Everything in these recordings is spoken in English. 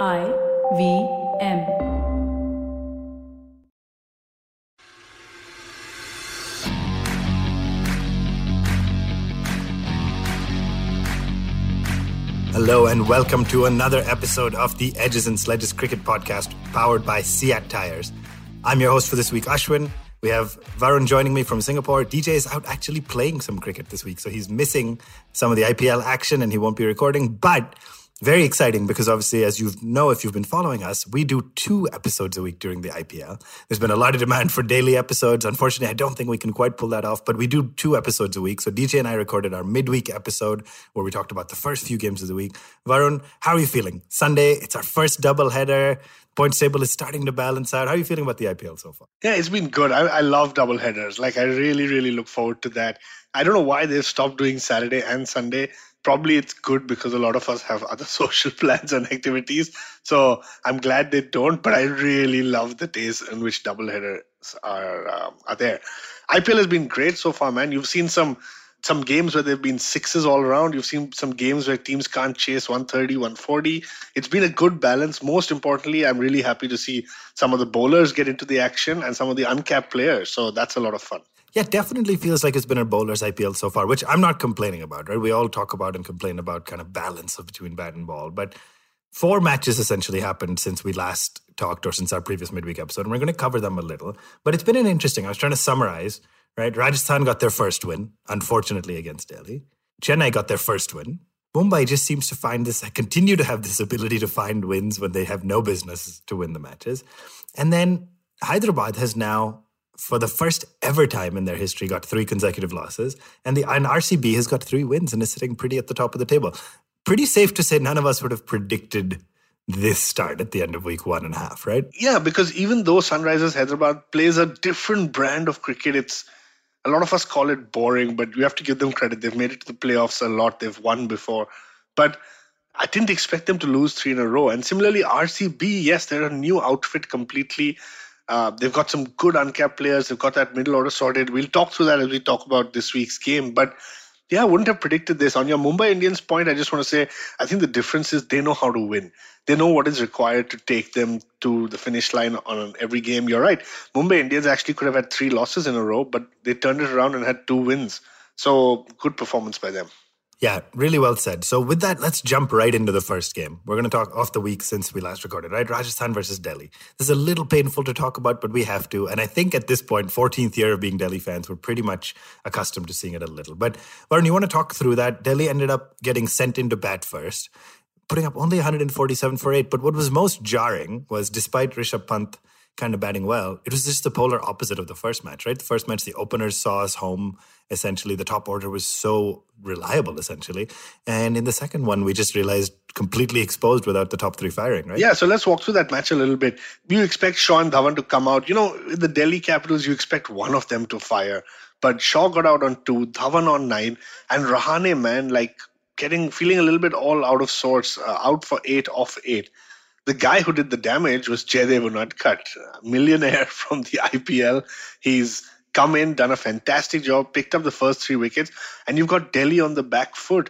I V M. Hello and welcome to another episode of the Edges and Sledges Cricket Podcast powered by CEAT Tires. I'm your host for this week, Ashwin. We have Varun joining me from Singapore. DJ is out actually playing some cricket this week, so he's missing some of the IPL action and he won't be recording. But very exciting because obviously, as you know, if you've been following us, we do two episodes a week during the IPL. There's been a lot of demand for daily episodes. Unfortunately, I don't think we can quite pull that off, but we do two episodes a week. So DJ and I recorded our midweek episode where we talked about the first few games of the week. Varun, how are you feeling? Sunday, it's our first double header. Points table is starting to balance out. How are you feeling about the IPL so far? Yeah, it's been good. I, I love double headers. Like, I really, really look forward to that. I don't know why they've stopped doing Saturday and Sunday probably it's good because a lot of us have other social plans and activities. So I'm glad they don't, but I really love the days in which doubleheaders are um, are there. IPL has been great so far, man. You've seen some some games where there've been sixes all around. You've seen some games where teams can't chase 130, 140. It's been a good balance. Most importantly, I'm really happy to see some of the bowlers get into the action and some of the uncapped players. So that's a lot of fun. Yeah, definitely feels like it's been a bowler's IPL so far, which I'm not complaining about, right? We all talk about and complain about kind of balance between bat and ball, but four matches essentially happened since we last talked or since our previous midweek episode, and we're going to cover them a little. But it's been an interesting. I was trying to summarize, right? Rajasthan got their first win, unfortunately against Delhi. Chennai got their first win. Mumbai just seems to find this, continue to have this ability to find wins when they have no business to win the matches. And then Hyderabad has now for the first ever time in their history, got three consecutive losses. And the and RCB has got three wins and is sitting pretty at the top of the table. Pretty safe to say none of us would have predicted this start at the end of week one and a half, right? Yeah, because even though Sunrisers Hyderabad plays a different brand of cricket, it's a lot of us call it boring, but we have to give them credit. They've made it to the playoffs a lot. They've won before. But I didn't expect them to lose three in a row. And similarly, RCB, yes, they're a new outfit completely. Uh, they've got some good uncapped players. They've got that middle order sorted. We'll talk through that as we talk about this week's game. But yeah, I wouldn't have predicted this. On your Mumbai Indians point, I just want to say I think the difference is they know how to win. They know what is required to take them to the finish line on every game. You're right. Mumbai Indians actually could have had three losses in a row, but they turned it around and had two wins. So good performance by them. Yeah, really well said. So with that, let's jump right into the first game. We're going to talk off the week since we last recorded, right? Rajasthan versus Delhi. This is a little painful to talk about, but we have to. And I think at this point, 14th year of being Delhi fans, we're pretty much accustomed to seeing it a little. But Varun, you want to talk through that? Delhi ended up getting sent into bat first, putting up only 147 for eight. But what was most jarring was despite Rishabh Pant kind of batting well. It was just the polar opposite of the first match, right? The first match, the openers saw us home. Essentially, the top order was so reliable, essentially. And in the second one, we just realized completely exposed without the top three firing, right? Yeah, so let's walk through that match a little bit. You expect and Dhawan to come out. You know, in the Delhi Capitals, you expect one of them to fire. But Shaw got out on two, Dhawan on nine, and Rahane, man, like getting feeling a little bit all out of sorts, uh, out for eight off eight the guy who did the damage was Jaydev Unadkat, millionaire from the IPL. He's come in, done a fantastic job, picked up the first three wickets, and you've got Delhi on the back foot.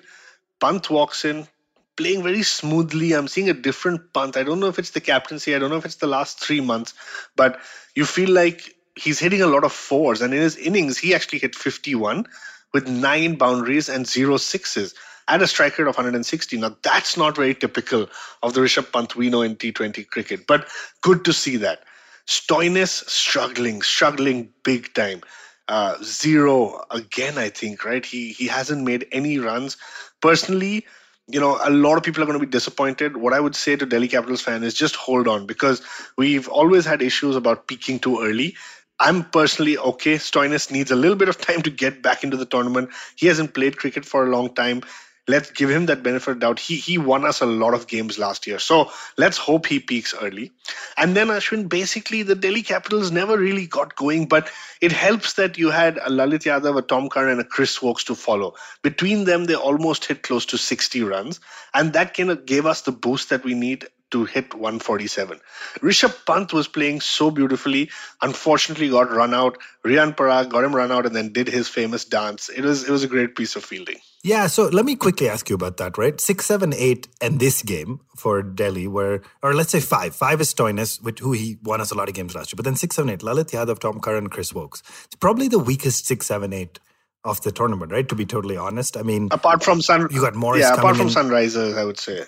Pant walks in, playing very smoothly. I'm seeing a different Pant. I don't know if it's the captaincy, I don't know if it's the last three months, but you feel like he's hitting a lot of fours. And in his innings, he actually hit 51 with nine boundaries and zero sixes and a strike rate of 160. Now, that's not very typical of the Rishabh Pant we know in T20 cricket, but good to see that. Stoinis struggling, struggling big time. Uh, zero again, I think, right? He he hasn't made any runs. Personally, you know, a lot of people are going to be disappointed. What I would say to Delhi Capitals fan is just hold on because we've always had issues about peaking too early. I'm personally okay. Stoinis needs a little bit of time to get back into the tournament. He hasn't played cricket for a long time let's give him that benefit of doubt. He he won us a lot of games last year. So let's hope he peaks early. And then Ashwin, basically the Delhi Capitals never really got going, but it helps that you had a Lalit Yadav, a Tom Curran, and a Chris Woakes to follow. Between them, they almost hit close to 60 runs. And that kind of gave us the boost that we need to hit 147. Rishabh Pant was playing so beautifully. Unfortunately, got run out. Riyan Parag got him run out and then did his famous dance. It was it was a great piece of fielding. Yeah, so let me quickly ask you about that, right? Six, seven, eight, and this game for Delhi were, or let's say five. Five is Stoinis, with who he won us a lot of games last year. But then six, seven, eight, Lalit Yadav, Tom Curran, Chris Woakes. It's probably the weakest six, seven, eight of the tournament, right? To be totally honest, I mean, apart from Sun, you got Morris. Yeah, apart from in. Sunrisers, I would say.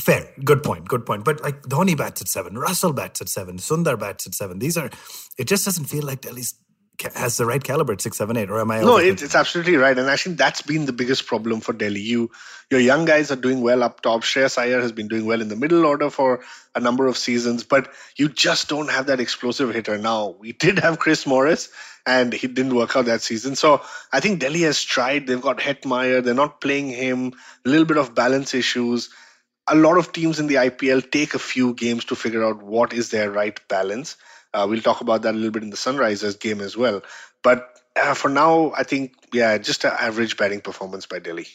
Fair, good point, good point. But like Dhoni bats at seven, Russell bats at seven, Sundar bats at seven. These are, it just doesn't feel like Delhi's has the right caliber at six, seven, eight, or am I? No, it's, it's absolutely right, and I think that's been the biggest problem for Delhi. You, your young guys are doing well up top. Shreyas Iyer has been doing well in the middle order for a number of seasons, but you just don't have that explosive hitter now. We did have Chris Morris, and he didn't work out that season. So I think Delhi has tried. They've got Hetmyer. They're not playing him. A little bit of balance issues. A lot of teams in the IPL take a few games to figure out what is their right balance. Uh, we'll talk about that a little bit in the Sunrisers game as well. But uh, for now, I think, yeah, just an average batting performance by Delhi.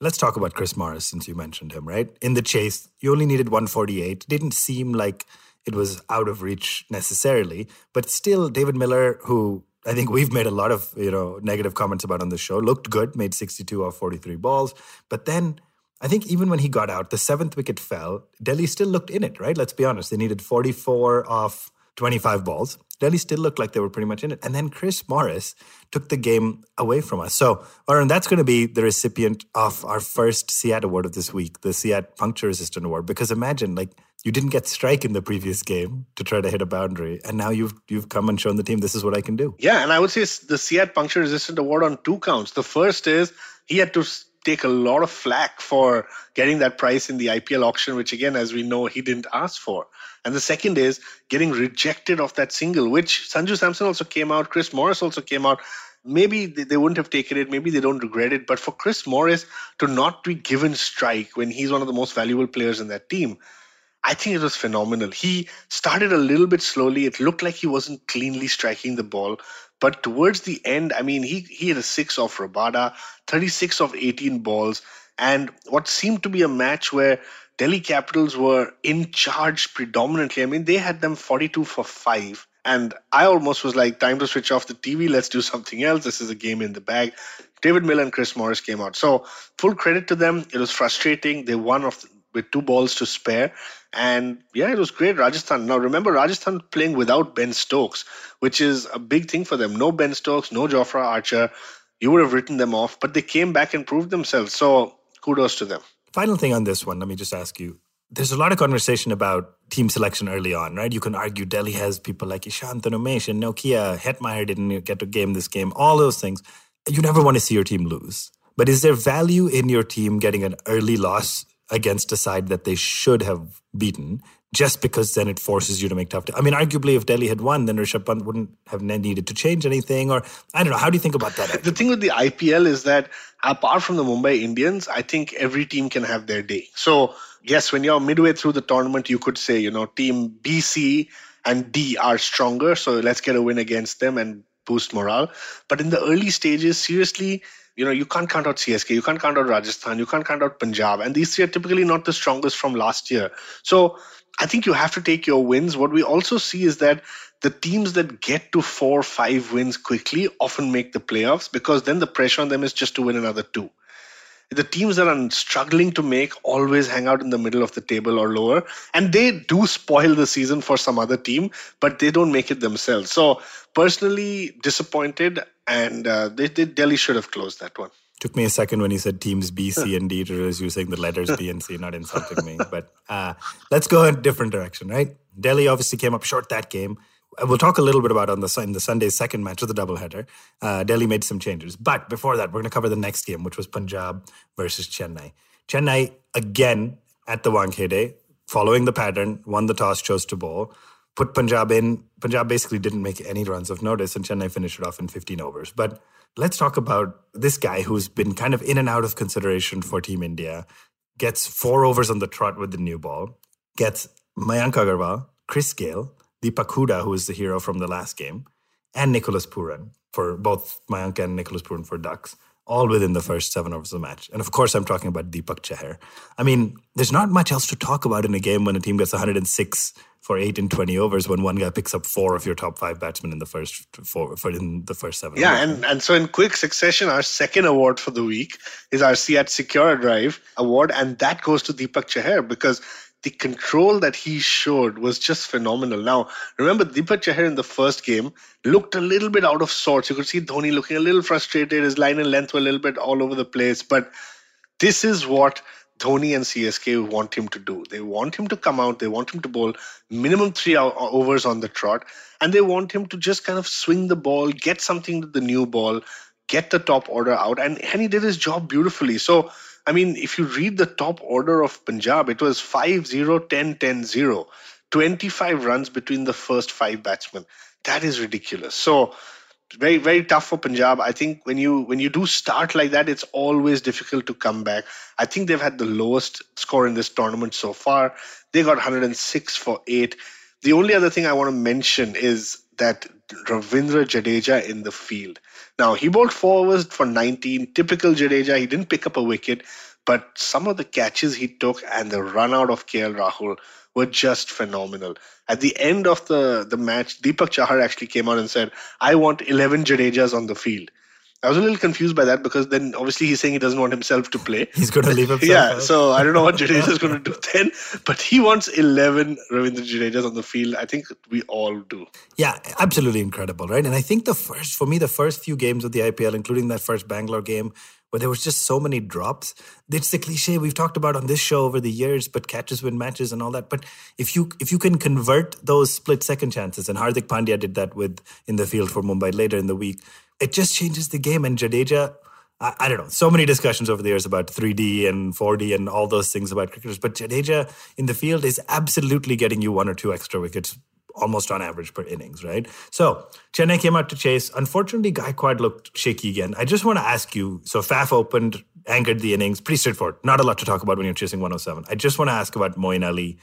Let's talk about Chris Morris since you mentioned him, right? In the chase, you only needed 148. Didn't seem like it was out of reach necessarily, but still, David Miller, who I think we've made a lot of you know negative comments about on the show, looked good, made 62 off 43 balls, but then I think even when he got out, the seventh wicket fell. Delhi still looked in it, right? Let's be honest. They needed 44 off 25 balls. Delhi still looked like they were pretty much in it. And then Chris Morris took the game away from us. So, Arun, that's going to be the recipient of our first CEAT award of this week, the CEAT Puncture Resistant Award. Because imagine, like, you didn't get strike in the previous game to try to hit a boundary, and now you've you've come and shown the team this is what I can do. Yeah, and I would say the CEAT Puncture Resistant Award on two counts. The first is he had to take a lot of flack for getting that price in the IPL auction, which again, as we know, he didn't ask for. And the second is getting rejected of that single, which Sanju Samson also came out, Chris Morris also came out. Maybe they wouldn't have taken it, maybe they don't regret it. But for Chris Morris to not be given strike when he's one of the most valuable players in that team, I think it was phenomenal. He started a little bit slowly. It looked like he wasn't cleanly striking the ball. But towards the end, I mean, he, he had a six off Rabada, 36 of 18 balls, and what seemed to be a match where Delhi Capitals were in charge predominantly. I mean, they had them 42 for 5. And I almost was like, time to switch off the TV. Let's do something else. This is a game in the bag. David Miller and Chris Morris came out. So, full credit to them. It was frustrating. They won off with two balls to spare. And yeah, it was great. Rajasthan. Now, remember, Rajasthan playing without Ben Stokes, which is a big thing for them. No Ben Stokes, no Jofra Archer. You would have written them off, but they came back and proved themselves. So, kudos to them. Final thing on this one, let me just ask you. There's a lot of conversation about team selection early on, right? You can argue Delhi has people like Ishant Umesh and Nortje. Hetmyer didn't get to game this game, all those things. You never want to see your team lose. But is there value in your team getting an early loss against a side that they should have beaten just because then it forces you to make tough. T- I mean, arguably, if Delhi had won, then Rishabh Pant wouldn't have needed to change anything. Or I don't know. How do you think about that? The thing with the IPL is that apart from the Mumbai Indians, I think every team can have their day. So yes, when you're midway through the tournament, you could say, you know, team B, C, and D are stronger. So let's get a win against them and boost morale. But in the early stages, seriously, you know, you can't count out CSK, you can't count out Rajasthan, you can't count out Punjab, and these three are typically not the strongest from last year. So I think you have to take your wins. What we also see is that the teams that get to four, five wins quickly often make the playoffs because then the pressure on them is just to win another two the teams that are struggling to make always hang out in the middle of the table or lower and they do spoil the season for some other team but they don't make it themselves so personally disappointed and uh, they, they delhi should have closed that one took me a second when you said teams B, C, and D to realize you were saying the letters B and C, not insulting me. But uh, let's go in a different direction, right? Delhi obviously came up short that game. We'll talk a little bit about on the in the Sunday's second match of the doubleheader. Uh, Delhi made some changes, but before that, we're going to cover the next game, which was Punjab versus Chennai. Chennai again at the Wankhede, following the pattern, won the toss, chose to bowl, put Punjab in. Punjab basically didn't make any runs of notice, and Chennai finished it off in 15 overs. But let's talk about this guy who's been kind of in and out of consideration for Team India. Gets four overs on the trot with the new ball. Gets Mayank Agarwal, Chris Gayle, Deepak Hooda, who is the hero from the last game, and Nicholas Pooran for both Mayank and Nicholas Pooran for Ducks, all within the first seven overs of the match. And of course, I'm talking about Deepak Chahar. I mean, there's not much else to talk about in a game when a team gets 106 for eight and 20 overs when one guy picks up four of your top five batsmen in the first four for in the first seven. Yeah, and, and so in quick succession, our second award for the week is our CEAT SecuraDrive award, and that goes to Deepak Chahar because the control that he showed was just phenomenal. Now, remember, Deepak Chahar in the first game looked a little bit out of sorts. You could see Dhoni looking a little frustrated. His line and length were a little bit all over the place. But this is what Dhoni and CSK want him to do. They want him to come out. They want him to bowl minimum three overs on the trot. And they want him to just kind of swing the ball, get something to the new ball, get the top order out. And, and he did his job beautifully. So, I mean, if you read the top order of Punjab, it was 5 0, 10 10 0. 25 runs between the first five batsmen. That is ridiculous. So, very very tough for Punjab. I think when you when you do start like that, it's always difficult to come back. I think they've had the lowest score in this tournament so far. They got 106 for eight. The only other thing I want to mention is that Ravindra Jadeja in the field. Now, he bowled overs for 19. Typical Jadeja. He didn't pick up a wicket, but some of the catches he took and the run out of KL Rahul were just phenomenal. At the end of the, the match, Deepak Chahar actually came out and said, I want 11 Jadejas on the field. I was a little confused by that because then obviously he's saying he doesn't want himself to play. He's going to leave himself. yeah, out. so I don't know what Jadeja is going to do then, but he wants 11 Ravindra Jadejas on the field. I think we all do. Yeah, absolutely incredible, right? And I think the first, for me, the first few games of the IPL, including that first Bangalore game, where there was just so many drops. It's the cliche we've talked about on this show over the years, but catches win matches and all that. But if you if you can convert those split second chances, and Hardik Pandya did that with in the field for Mumbai later in the week, it just changes the game. And Jadeja, I, I, don't know, so many discussions over the years about 3D and 4D and all those things about cricketers. But Jadeja in the field is absolutely getting you one or two extra wickets almost on average per innings, right? So Chennai came out to chase. Unfortunately, Guy Gaikwad looked shaky again. I just want to ask you so Faf opened, anchored the innings, pretty straightforward. Not a lot to talk about when you're chasing 107. I just want to ask about Moeen Ali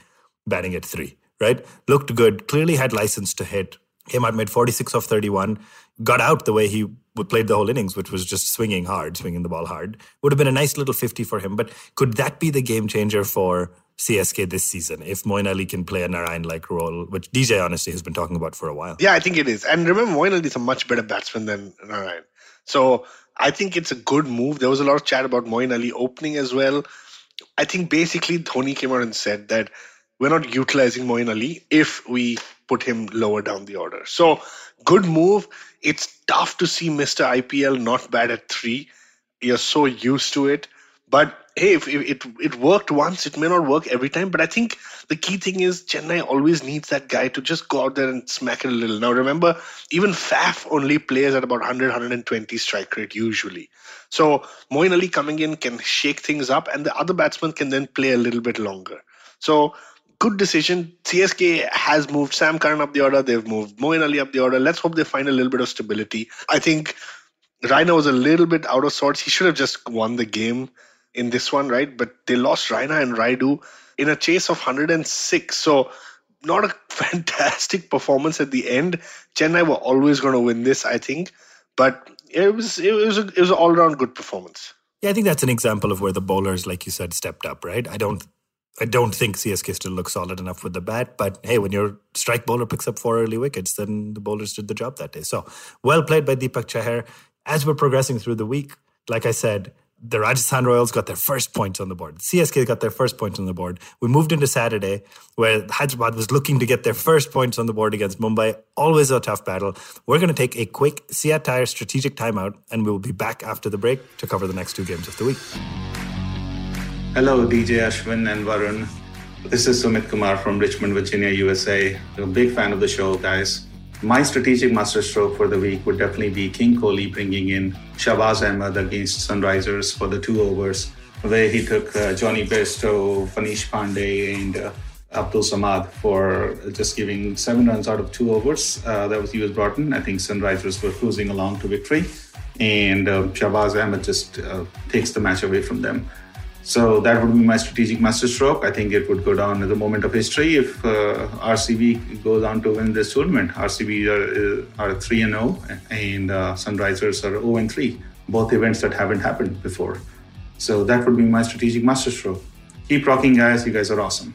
batting at three, right? Looked good, clearly had license to hit. Came out, made 46 of 31, got out the way he played the whole innings, which was just swinging hard, swinging the ball hard. Would have been a nice little 50 for him. But could that be the game changer for CSK this season if Moeen Ali can play a Narine like role, which DJ honestly has been talking about for a while. Yeah, I think it is. And remember, Moeen Ali is a much better batsman than Narine. So I think it's a good move. There was a lot of chat about Moeen Ali opening as well. I think basically Dhoni came out and said that we're not utilizing Moeen Ali if we put him lower down the order. So good move. It's tough to see Mr. IPL not bad at three. You're so used to it. But hey, if, if it it worked once, it may not work every time. But I think the key thing is Chennai always needs that guy to just go out there and smack it a little. Now remember, even Faf only plays at about 100, 120 strike rate usually. So Moeen Ali coming in can shake things up, and the other batsman can then play a little bit longer. So good decision. CSK has moved Sam Curran up the order. They've moved Moeen Ali up the order. Let's hope they find a little bit of stability. I think Raina was a little bit out of sorts. He should have just won the game in this one, right? But they lost Raina and Rayudu in a chase of 106. So not a fantastic performance at the end. Chennai were always going to win this, I think, but it was it was a, it was an all around good performance. Yeah, I think that's an example of where the bowlers, like you said, stepped up. Right? I don't. I don't think CSK still looks solid enough with the bat, but hey, when your strike bowler picks up four early wickets, then the bowlers did the job that day. So well played by Deepak Chahar. As we're progressing through the week, like I said, the Rajasthan Royals got their first points on the board. CSK got their first points on the board. We moved into Saturday, where Hyderabad was looking to get their first points on the board against Mumbai. Always a tough battle. We're going to take a quick CEAT Tire strategic timeout, and we will be back after the break to cover the next two games of the week. Hello, DJ Ashwin and Varun. This is Sumit Kumar from Richmond, Virginia, USA. I'm a big fan of the show, guys. My strategic masterstroke for the week would definitely be King Kohli bringing in Shahbaz Ahmed against Sunrisers for the two overs, where he took uh, Jonny Bairstow, Manish Pandey, and uh, Abdul Samad for just giving seven runs out of two overs. Uh, that was he was brought in. I think Sunrisers were cruising along to victory, and uh, Shahbaz Ahmed just uh, takes the match away from them. So that would be my strategic masterstroke. I think it would go down as a moment of history if uh, RCB goes on to win this tournament. RCB are, uh, are 3 and 0, and uh, Sunrisers are 0 and 3. both events that haven't happened before. So that would be my strategic masterstroke. Keep rocking, guys. You guys are awesome.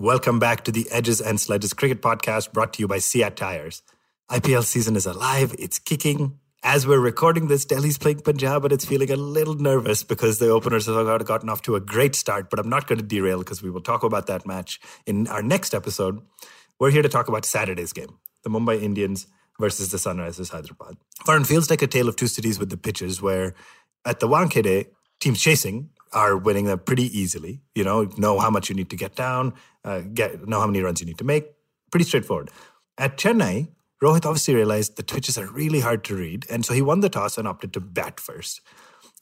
Welcome back to the Edges and Sledges Cricket Podcast brought to you by CEAT Tires. IPL season is alive, it's kicking. As we're recording this, Delhi's playing Punjab, and it's feeling a little nervous because the openers have gotten off to a great start. But I'm not going to derail because we will talk about that match in our next episode. We're here to talk about Saturday's game the Mumbai Indians versus the Sunrisers Hyderabad. Varun feels like a tale of two cities with the pitches, where at the Wankhede, teams chasing are winning them pretty easily. You know, know how much you need to get down, uh, get know how many runs you need to make. Pretty straightforward. At Chennai, Rohit obviously realized the twitches are really hard to read, and so he won the toss and opted to bat first.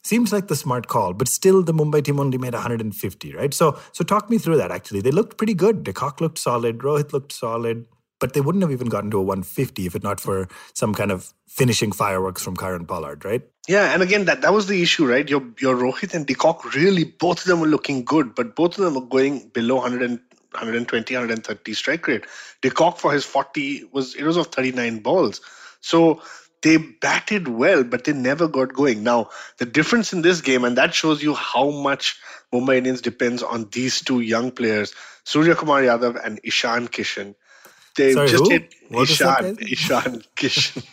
Seems like the smart call, but still the Mumbai team only made 150, right? So so talk me through that actually. They looked pretty good. De Kock looked solid, Rohit looked solid, but they wouldn't have even gotten to a 150 if it not for some kind of finishing fireworks from Kieron Pollard, right? Yeah, and again that that was the issue, right? Your your Rohit and De Kock really both of them were looking good, but both of them were going below 100 and 120, 130 strike rate. De Kock for his 40 was it was of 39 balls. So they batted well, but they never got going. Now, the difference in this game, and that shows you how much Mumbai Indians depends on these two young players, Surya Kumar Yadav and Ishan Kishan. They Sorry, just who? hit What Ishan. Ishan Kishan.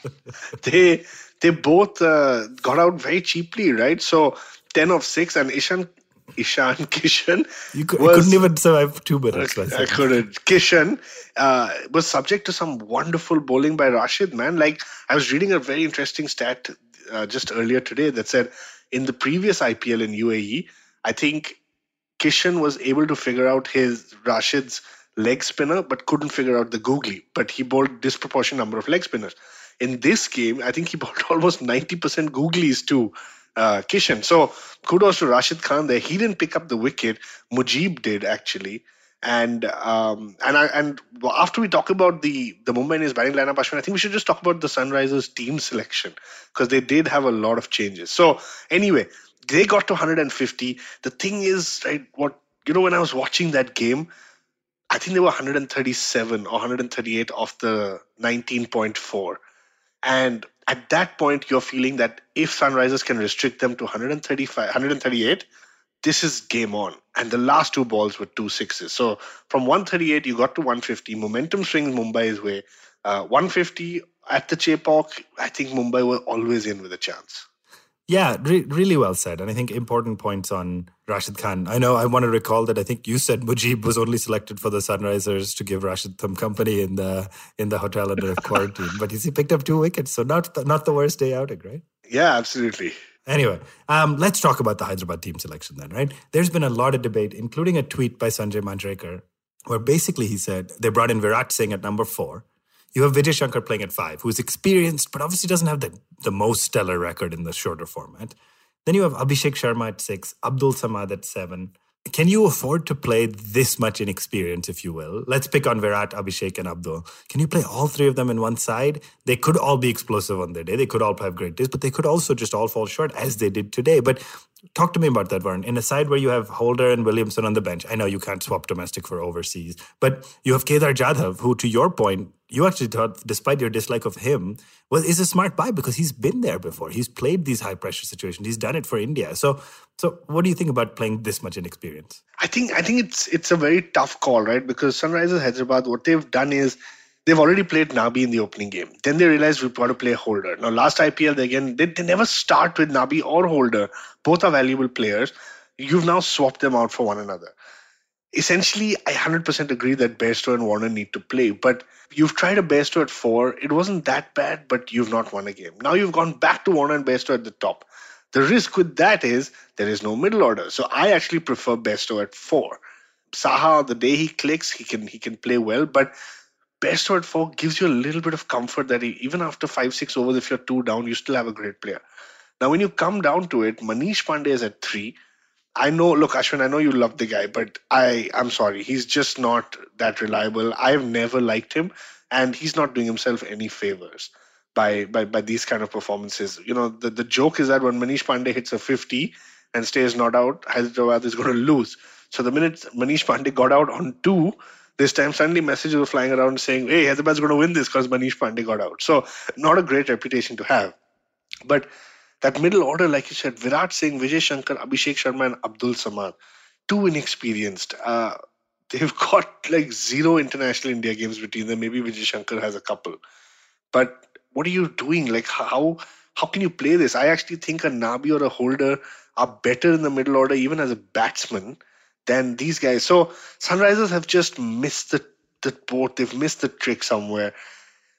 they they both uh, got out very cheaply, right? So 10 of 6 and Ishan Ishan Kishan You, cou- was- couldn't even survive two minutes. last I couldn't. Kishan uh, was subject to some wonderful bowling by Rashid, man. Like, I was reading a very interesting stat uh, just earlier today that said in the previous IPL in UAE, I think Kishan was able to figure out his Rashid's leg spinner, but couldn't figure out the googly. But he bowled disproportionate number of leg spinners. In this game, I think he bowled almost 90% googlies to uh, Kishan. So kudos to Rashid Khan there. He didn't pick up the wicket. Mujib did actually. And um, and I, and after we talk about the the Mumbai Indians batting lineup, Ashwin, I think we should just talk about the Sunrisers team selection because they did have a lot of changes. So anyway, they got to 150. The thing is, right, what you know, when I was watching that game, I think they were 137 or 138 of the 19.4. And at that point, you're feeling that if Sunrisers can restrict them to 135, 138, this is game on. And the last two balls were two sixes. So from 138, you got to 150. Momentum swings Mumbai's way. Uh, 150 at the Chepauk, I think Mumbai were always in with a chance. Yeah, re- really well said. And I think important points on Rashid Khan. I know I want to recall that I think you said Mujib was only selected for the Sunrisers to give Rashid some company in the in the hotel under quarantine. But he picked up two wickets, so not the, not the worst day outing, right? Yeah, absolutely. Anyway, um, let's talk about the Hyderabad team selection then, right? There's been a lot of debate, including a tweet by Sanjay Manjrekar, where basically he said they brought in Virat Singh at number four. You have Vijay Shankar playing at five, who's experienced, but obviously doesn't have the, the most stellar record in the shorter format. Then you have Abhishek Sharma at six, Abdul Samad at seven. Can you afford to play this much inexperience, if you will? Let's pick on Virat, Abhishek, and Abdul. Can you play all three of them in one side? They could all be explosive on their day. They could all have great days, but they could also just all fall short as they did today. But talk to me about that, Varun. In a side where you have Holder and Williamson on the bench, I know you can't swap domestic for overseas, but you have Kedar Jadhav, who, to your point, you actually thought, despite your dislike of him, well, is a smart buy because he's been there before. He's played these high pressure situations. He's done it for India. So, so what do you think about playing this much inexperience? I think I think it's it's a very tough call, right? Because Sunrisers Hyderabad, what they've done is they've already played Nabi in the opening game. Then they realized we've got to play Holder. Now, last IPL, they again they, they never start with Nabi or Holder. Both are valuable players. You've now swapped them out for one another. Essentially, I 100% agree that Bairstow and Warner need to play, but you've tried a Bairstow at four. It wasn't that bad, but you've not won a game. Now you've gone back to Warner and Bairstow at the top. The risk with that is there is no middle order. So I actually prefer Bairstow at four. Saha, the day he clicks, he can he can play well. But Bairstow at four gives you a little bit of comfort that he, even after five six overs, if you're two down, you still have a great player. Now, when you come down to it, Manish Pandey is at three. I know, look, Ashwin, I know you love the guy, but I, I'm sorry, he's just not that reliable. I've never liked him, and he's not doing himself any favors by by by these kind of performances. You know, the, the joke is that when Manish Pandey hits a 50 and stays not out, Hyderabad is going to lose. So the minute Manish Pandey got out on two, this time suddenly messages were flying around saying, "Hey, Hyderabad's going to win this because Manish Pandey got out." So not a great reputation to have, but that middle order, like you said, Virat Singh, Vijay Shankar, Abhishek Sharma, and Abdul Samad, too inexperienced. Uh, they've got like zero international India games between them. Maybe Vijay Shankar has a couple. But what are you doing? Like how how can you play this? I actually think a Nabi or a Holder are better in the middle order, even as a batsman, than these guys. So Sunrisers have just missed the the boat. They've missed the trick somewhere.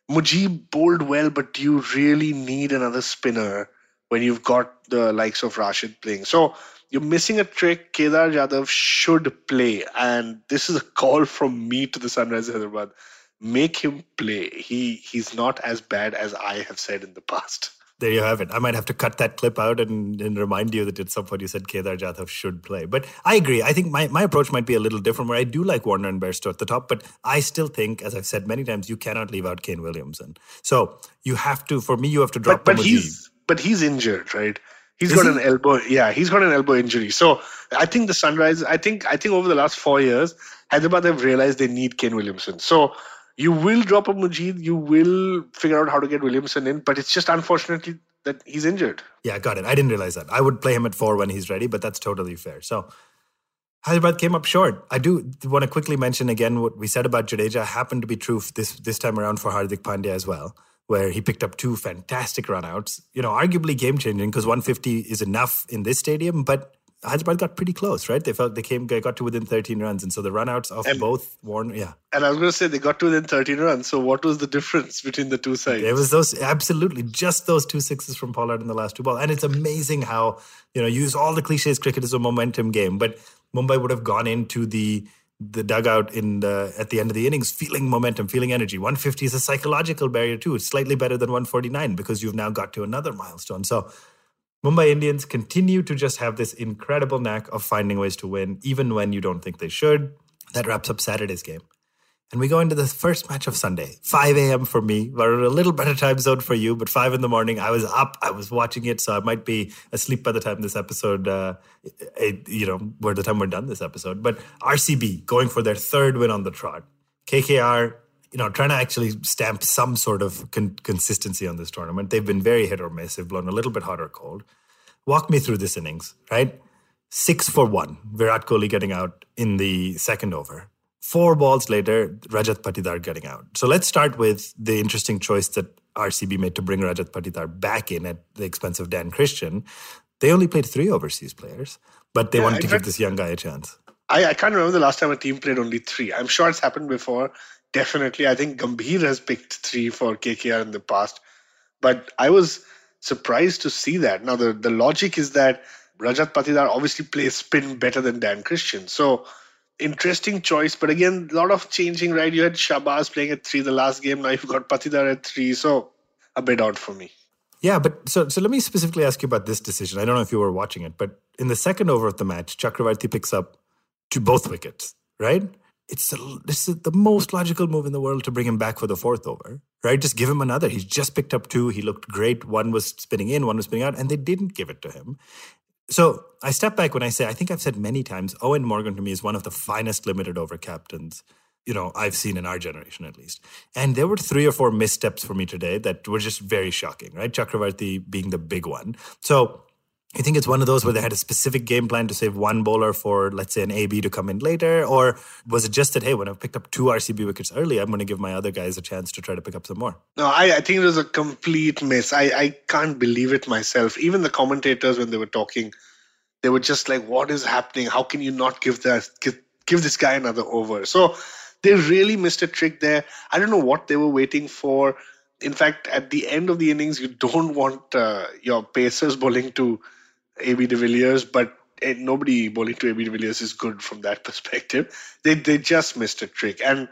Mujib bowled well, but do you really need another spinner? When you've got the likes of Rashid playing. So you're missing a trick. Kedar Jadhav should play, and this is a call from me to the Sunrisers Hyderabad. Make him play. He he's not as bad as I have said in the past. There you have it. I might have to cut that clip out and, and remind you that at some point you said Kedar Jadhav should play. But I agree. I think my, my approach might be a little different where I do like Warner and Bairstow at the top, but I still think, as I've said many times, you cannot leave out Kane Williamson. So you have to, for me, you have to drop but, but he's but he's injured, right? He's Is got he? an elbow. Yeah, he's got an elbow injury. So I think the Sunrise. I think I think over the last four years, Hyderabad have realized they need Kane Williamson. So you will drop a Mujib. You will figure out how to get Williamson in, but it's just unfortunately that he's injured. Yeah, got it. I didn't realize that. I would play him at four when he's ready, but that's totally fair. So Hyderabad came up short. I do want to quickly mention again what we said about Jadeja happened to be true this this time around for Hardik Pandya as well where he picked up two fantastic runouts. You know, arguably game changing because 150 is enough in this stadium, but Hyderabad got pretty close, right? They felt they came, they got to within 13 runs, and so the runouts of and, both Warner, yeah. And I was going to say they got to within 13 runs. So what was the difference between the two sides? It was those absolutely just those two sixes from Pollard in the last two balls, and it's amazing how you know use all the cliches. Cricket is a momentum game, but Mumbai would have gone into the the dugout in the at the end of the innings feeling momentum feeling energy. 150 is a psychological barrier too. It's slightly better than 149 because you've now got to another milestone. So mumbai indians continue to just have this incredible knack of finding ways to win even when you don't think they should. That wraps up saturday's game and we go into the first match of Sunday, 5 a.m. for me. We're a little better time zone for you, but 5 in the morning. I was up, I was watching it, so I might be asleep by the time this episode, uh, it, you know, by the time we're done this episode. But RCB going for their third win on the trot. KKR, you know, trying to actually stamp some sort of con- consistency on this tournament. They've been very hit or miss. They've blown a little bit hot or cold. Walk me through this innings, right? Six for one. Virat Kohli getting out in the second over Four balls later, Rajat Patidar getting out. So let's start with the interesting choice that RCB made to bring Rajat Patidar back in at the expense of Dan Christian. They only played three overseas players, but they yeah, wanted to give this young guy a chance. I, I can't remember the last time a team played only three. I'm sure it's happened before. Definitely. I think Gambhir has picked three for KKR in the past. But I was surprised to see that. Now, the, the logic is that Rajat Patidar obviously plays spin better than Dan Christian. So interesting choice. But again, a lot of changing, right? You had Shahbaz playing at three the last game. Now you've got Patidar at three. So a bit odd for me. Yeah, but so so let me specifically ask you about this decision. I don't know if you were watching it, but in the second over of the match, Chakravarti picks up to both wickets, right? It's the, this is the most logical move in the world to bring him back for the fourth over, right? Just give him another. He's just picked up two. He looked great. One was spinning in, one was spinning out, and they didn't give it to him. So I step back when I say, I think I've said many times, Eoin Morgan to me is one of the finest limited over captains, you know, I've seen in our generation at least. And there were three or four missteps for me today that were just very shocking, right? Chakravarti being the big one. So I think it's one of those where they had a specific game plan to save one bowler for, let's say, an AB to come in later? Or was it just that, hey, when I've picked up two RCB wickets early, I'm going to give my other guys a chance to try to pick up some more? No, I, I think it was a complete miss. I, I can't believe it myself. Even the commentators, when they were talking, they were just like, what is happening? How can you not give that, give, give this guy another over? So they really missed a trick there. I don't know what they were waiting for. In fact, at the end of the innings, you don't want uh, your Pacers bowling to AB de Villiers, but and nobody bowling to AB de Villiers is good from that perspective. They they just missed a trick. And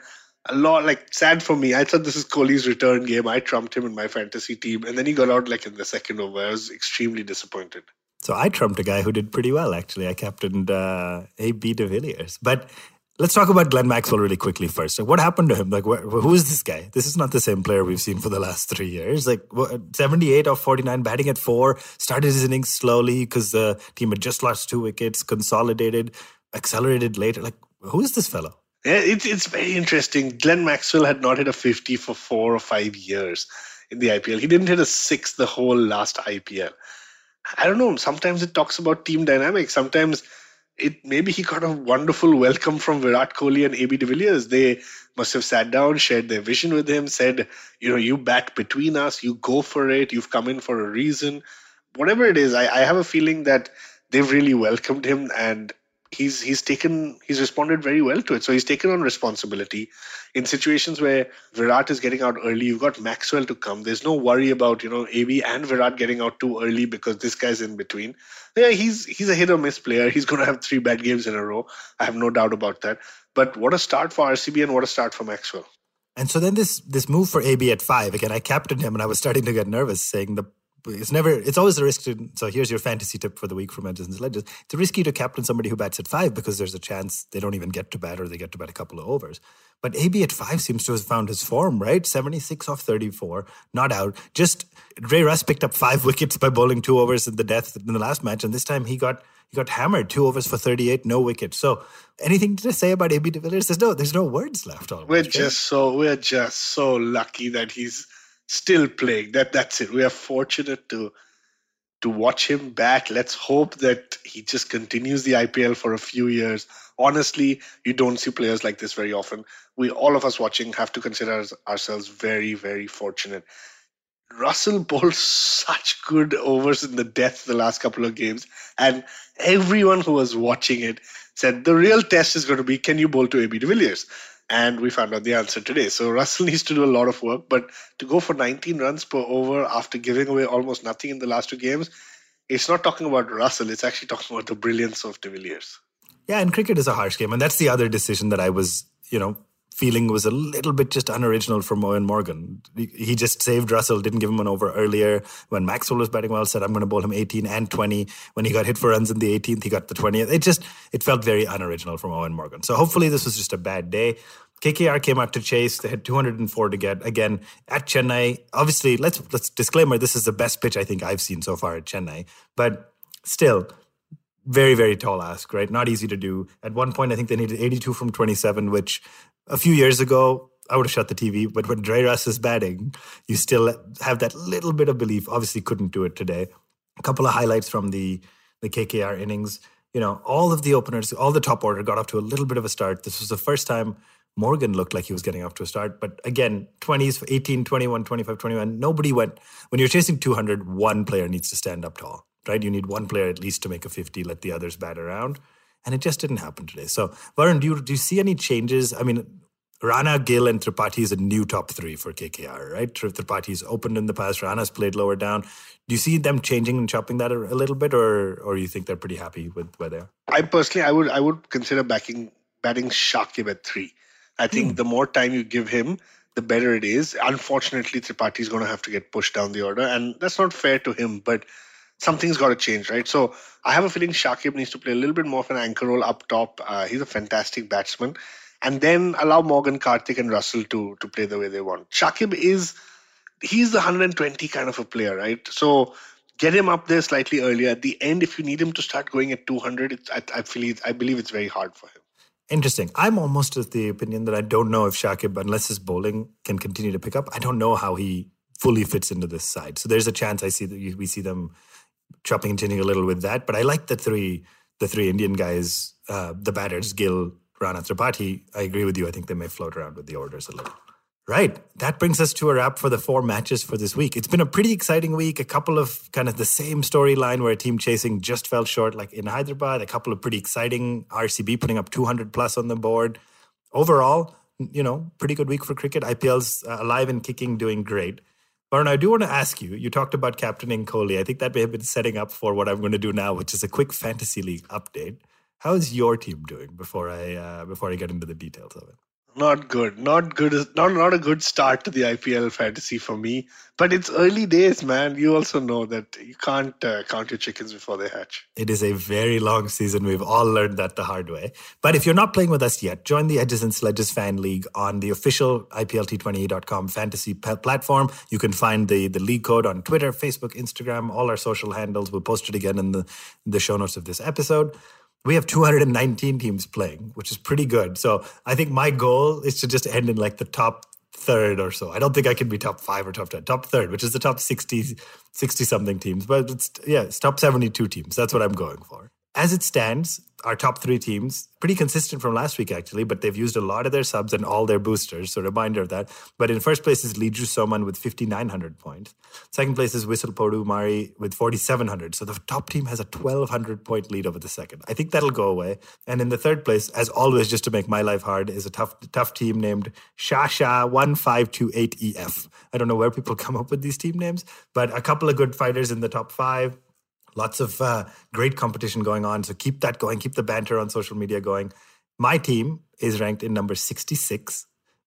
a lot like sad for me. I thought this is Kohli's return game. I trumped him in my fantasy team, and then he got out like in the second over. I was extremely disappointed. So I trumped a guy who did pretty well actually. I captained uh, AB de Villiers, but. Let's talk about Glenn Maxwell really quickly first. Like, what happened to him? Like, wh- who is this guy? This is not the same player we've seen for the last three years. Like, 78 of 49, batting at four, started his innings slowly because the team had just lost two wickets, consolidated, accelerated later. Like, who is this fellow? Yeah, it's it's very interesting. Glenn Maxwell had not hit a 50 for four or five years in the IPL. He didn't hit a six the whole last IPL. I don't know. Sometimes it talks about team dynamics. Sometimes it maybe he got a wonderful welcome from Virat Kohli and AB de Villiers. They must have sat down, shared their vision with him, said, you know, you bat between us, you go for it, you've come in for a reason. Whatever it is, I, I have a feeling that they've really welcomed him and he's he's taken he's responded very well to it. So he's taken on responsibility in situations where Virat is getting out early. You've got Maxwell to come. There's no worry about you know AB and Virat getting out too early because this guy's in between. Yeah, he's he's a hit or miss player. He's going to have three bad games in a row. I have no doubt about that. But what a start for RCB and what a start for Maxwell. And so then this this move for AB at five again. I captained him, and I was starting to get nervous, saying the it's never it's always a risk to so here's your fantasy tip for the week from Edges Legends. It's risky to captain somebody who bats at five because there's a chance they don't even get to bat or they get to bat a couple of overs. But AB at five seems to have found his form, right? 76 off 34, not out. Just Dre Russ picked up five wickets by bowling two overs in the death in the last match, and this time he got he got hammered, two overs for 38, no wickets. So anything to say about AB de Villiers? There's no there's no words left almost, We're just so we're just so lucky that he's still playing. That that's it. We are fortunate to to watch him back. Let's hope that he just continues the IPL for a few years. Honestly, you don't see players like this very often. We all of us watching have to consider ourselves very, very fortunate. Russell bowled such good overs in the death the last couple of games, and everyone who was watching it said the real test is going to be can you bowl to AB de Villiers? And we found out the answer today. So Russell needs to do a lot of work, but to go for 19 runs per over after giving away almost nothing in the last two games, it's not talking about Russell. It's actually talking about the brilliance of de Villiers. Yeah, and cricket is a harsh game, and that's the other decision that I was, you know, feeling was a little bit just unoriginal from Eoin Morgan. He just saved Russell, didn't give him an over earlier. When Maxwell was batting well, said, I'm going to bowl him 18 and 20. When he got hit for runs in the 18th, he got the 20th. It just, it felt very unoriginal from Eoin Morgan. So hopefully this was just a bad day. KKR came out to chase. They had 204 to get again at Chennai. Obviously, let's let's disclaimer: this is the best pitch I think I've seen so far at Chennai. But still, very very tall ask, right? Not easy to do. At one point, I think they needed 82 from 27, which a few years ago I would have shut the TV. But when Dre Russ is batting, you still have that little bit of belief. Obviously, couldn't do it today. A couple of highlights from the the KKR innings. You know, all of the openers, all the top order got off to a little bit of a start. This was the first time Morgan looked like he was getting off to a start. But again, 20s, 18, 21, 25, 21, nobody went. When you're chasing 200, one player needs to stand up tall, right? You need one player at least to make a 50, let the others bat around. And it just didn't happen today. So, Varun, do you, do you see any changes? I mean, Rana, Gill, and Tripathi is a new top three for KKR, right? Tripathi's opened in the past. Rana's played lower down. Do you see them changing and chopping that a, a little bit, or or you think they're pretty happy with where they are? I personally, I would, I would consider backing batting Shakib at three. I think Hmm. the more time you give him, the better it is. Unfortunately, Tripathi is going to have to get pushed down the order, and that's not fair to him. But something's got to change, right? So I have a feeling Shakib needs to play a little bit more of an anchor role up top. Uh, he's a fantastic batsman, and then allow Morgan, Karthik, and Russell to to play the way they want. Shakib is he's the 120 kind of a player, right? So get him up there slightly earlier. At the end, if you need him to start going at 200, it's, I, I feel I believe it's very hard for him. Interesting. I'm almost of the opinion that I don't know if Shakib, unless his bowling can continue to pick up, I don't know how he fully fits into this side. So there's a chance I see that we see them chopping and changing a little with that. But I like the three, the three Indian guys, uh, the batters, Gill, Rana, Tripathi. I agree with you. I think they may float around with the orders a little. Right. That brings us to a wrap for the four matches for this week. It's been a pretty exciting week. A couple of kind of the same storyline where a team chasing just fell short, like in Hyderabad. A couple of pretty exciting RCB putting up 200 plus on the board. Overall, you know, pretty good week for cricket. IPL's uh, alive and kicking, doing great. Varun, I do want to ask you. You talked about captaining Kohli. I think that may have been setting up for what I'm going to do now, which is a quick fantasy league update. How is your team doing before I uh, before I get into the details of it? Not good. Not good. Not not a good start to the IPL fantasy for me. But it's early days, man. You also know that you can't uh, count your chickens before they hatch. It is a very long season. We've all learned that the hard way. But if you're not playing with us yet, join the Edges and Sledges fan league on the official IPLT20.com fantasy platform. You can find the the league code on Twitter, Facebook, Instagram, all our social handles. We'll post it again in the the show notes of this episode we have 219 teams playing, which is pretty good. So I think my goal is to just end in like the top third or so. I don't think I can be top five or top 10, top third, which is the top 60, 60 something teams. But it's, yeah, it's top 72 teams. That's what I'm going for. As it stands, our top three teams, pretty consistent from last week, actually, but they've used a lot of their subs and all their boosters. So, reminder of that. But in first place is Liju Soman with 5,900 points. Second place is Whistle Podu Mari with 4,700. So, the top team has a 1,200 point lead over the second. I think that'll go away. And in the third place, as always, just to make my life hard, is a tough, tough team named Shasha 1528EF. I don't know where people come up with these team names, but a couple of good fighters in the top five. Lots of uh, great competition going on. So keep that going. Keep the banter on social media going. My team is ranked in number 66.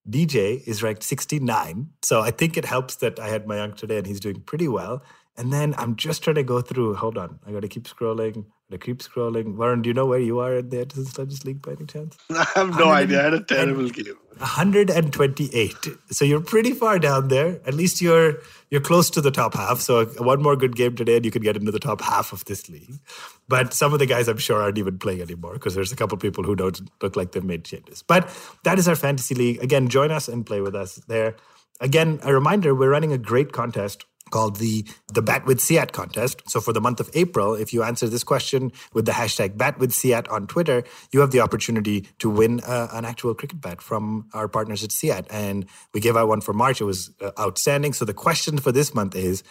DJ is ranked 69. So I think it helps that I had my young today and he's doing pretty well. And then I'm just trying to go through. Hold on. I got to keep scrolling. I keep scrolling. Varun, do you know where you are in the Edges and Sledges League by any chance? I have no idea. I had a terrible game. 128. So you're pretty far down there. At least you're you're close to the top half. So uh, one more good game today, and you can get into the top half of this league. But some of the guys, I'm sure, aren't even playing anymore because there's a couple people who don't look like they've made changes. But that is our fantasy league. Again, join us and play with us there. Again, a reminder: we're running a great contest called the the Bat with CEAT contest. So for the month of April, if you answer this question with the hashtag Bat with CEAT on Twitter, you have the opportunity to win uh, an actual cricket bat from our partners at CEAT. And we gave out one for March. It was uh, outstanding. So the question for this month is,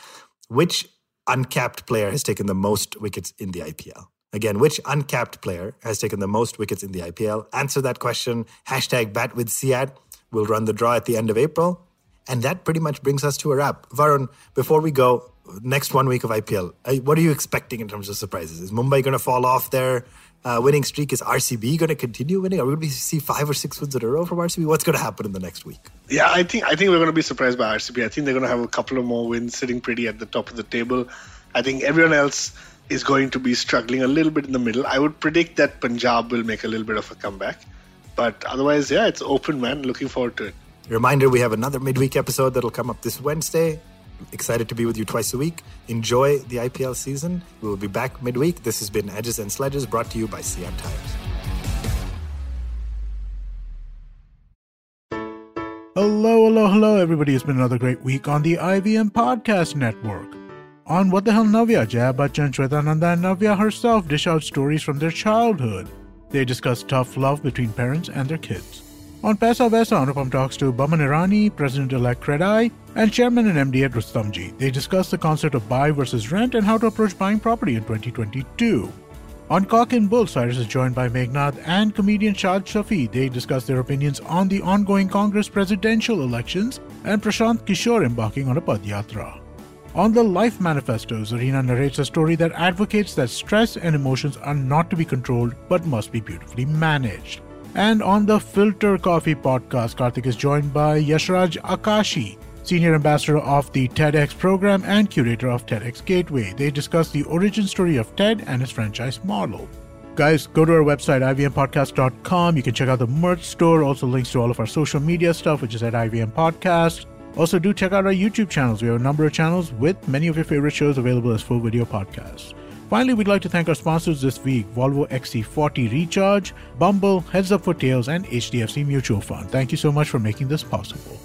which uncapped player has taken the most wickets in the IPL? Again, which uncapped player has taken the most wickets in the IPL? Answer that question. Hashtag Bat with CEAT. We'll run the draw at the end of April. And that pretty much brings us to a wrap. Varun, before we go, next one week of IPL, uh, what are you expecting in terms of surprises? Is Mumbai going to fall off their uh, winning streak? Is RCB going to continue winning? Are we going to see five or six wins in a row from RCB? What's going to happen in the next week? Yeah, I think I think we're going to be surprised by RCB. I think they're going to have a couple of more wins, sitting pretty at the top of the table. I think everyone else is going to be struggling a little bit in the middle. I would predict that Punjab will make a little bit of a comeback, but otherwise, yeah, it's open, man. Looking forward to it. Reminder we have another midweek episode that'll come up this Wednesday. Excited to be with you twice a week. Enjoy the IPL season. We will be back midweek. This has been Edges and Sledges brought to you by CEAT Tires. Hello, hello, hello, everybody. It's been another great week on the IVM Podcast Network. On What the Hell Navya, Jaya Bachchan, Shweta Nanda, and Navya herself dish out stories from their childhood. They discuss tough love between parents and their kids. On Paisa Vaisa, Anupam talks to Boman Irani, President-elect Credai, and Chairman and MD at Rustomjee. They discuss the concept of buy versus rent and how to approach buying property in 2022. On Cock and Bull, Cyrus is joined by Meghnad and comedian Shad Shafi. They discuss their opinions on the ongoing Congress presidential elections and Prashant Kishore embarking on a Padyatra. On the Life Manifesto, Zarina narrates a story that advocates that stress and emotions are not to be controlled but must be beautifully managed. And on the Filter Coffee podcast, Karthik is joined by Yashraj Akashi, Senior Ambassador of the TEDx program and curator of TEDx Gateway. They discuss the origin story of TED and its franchise model. Guys, go to our website, ivmpodcast.com. You can check out the merch store, also links to all of our social media stuff, which is at IVM Podcast. Also, do check out our YouTube channels. We have a number of channels with many of your favorite shows available as full video podcasts. Finally, we'd like to thank our sponsors this week Volvo XC40 Recharge, Bumble, Heads Up for Tails, and HDFC Mutual Fund. Thank you so much for making this possible.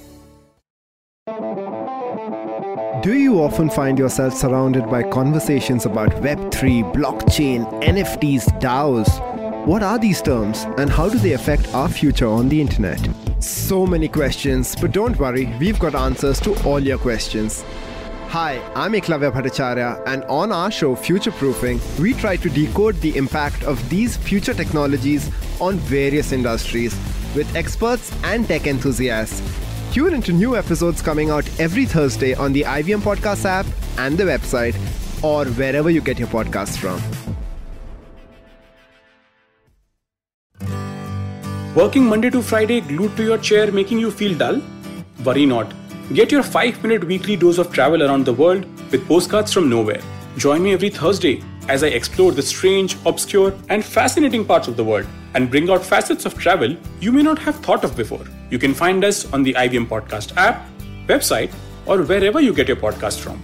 Do you often find yourself surrounded by conversations about Web3, blockchain, NFTs, DAOs? What are these terms and how do they affect our future on the internet? So many questions, but don't worry, we've got answers to all your questions. Hi, I'm Eklavya Bhattacharya, and on our show Future Proofing, we try to decode the impact of these future technologies on various industries with experts and tech enthusiasts. Tune into new episodes coming out every Thursday on the IVM Podcast app and the website or wherever you get your podcasts from. Working Monday to Friday glued to your chair making you feel dull? Worry not. Get your 5 minute weekly dose of travel around the world with postcards from nowhere. Join me every Thursday as I explore the strange, obscure, and fascinating parts of the world and bring out facets of travel you may not have thought of before. You can find us on the IVM Podcast app, website, or wherever you get your podcast from.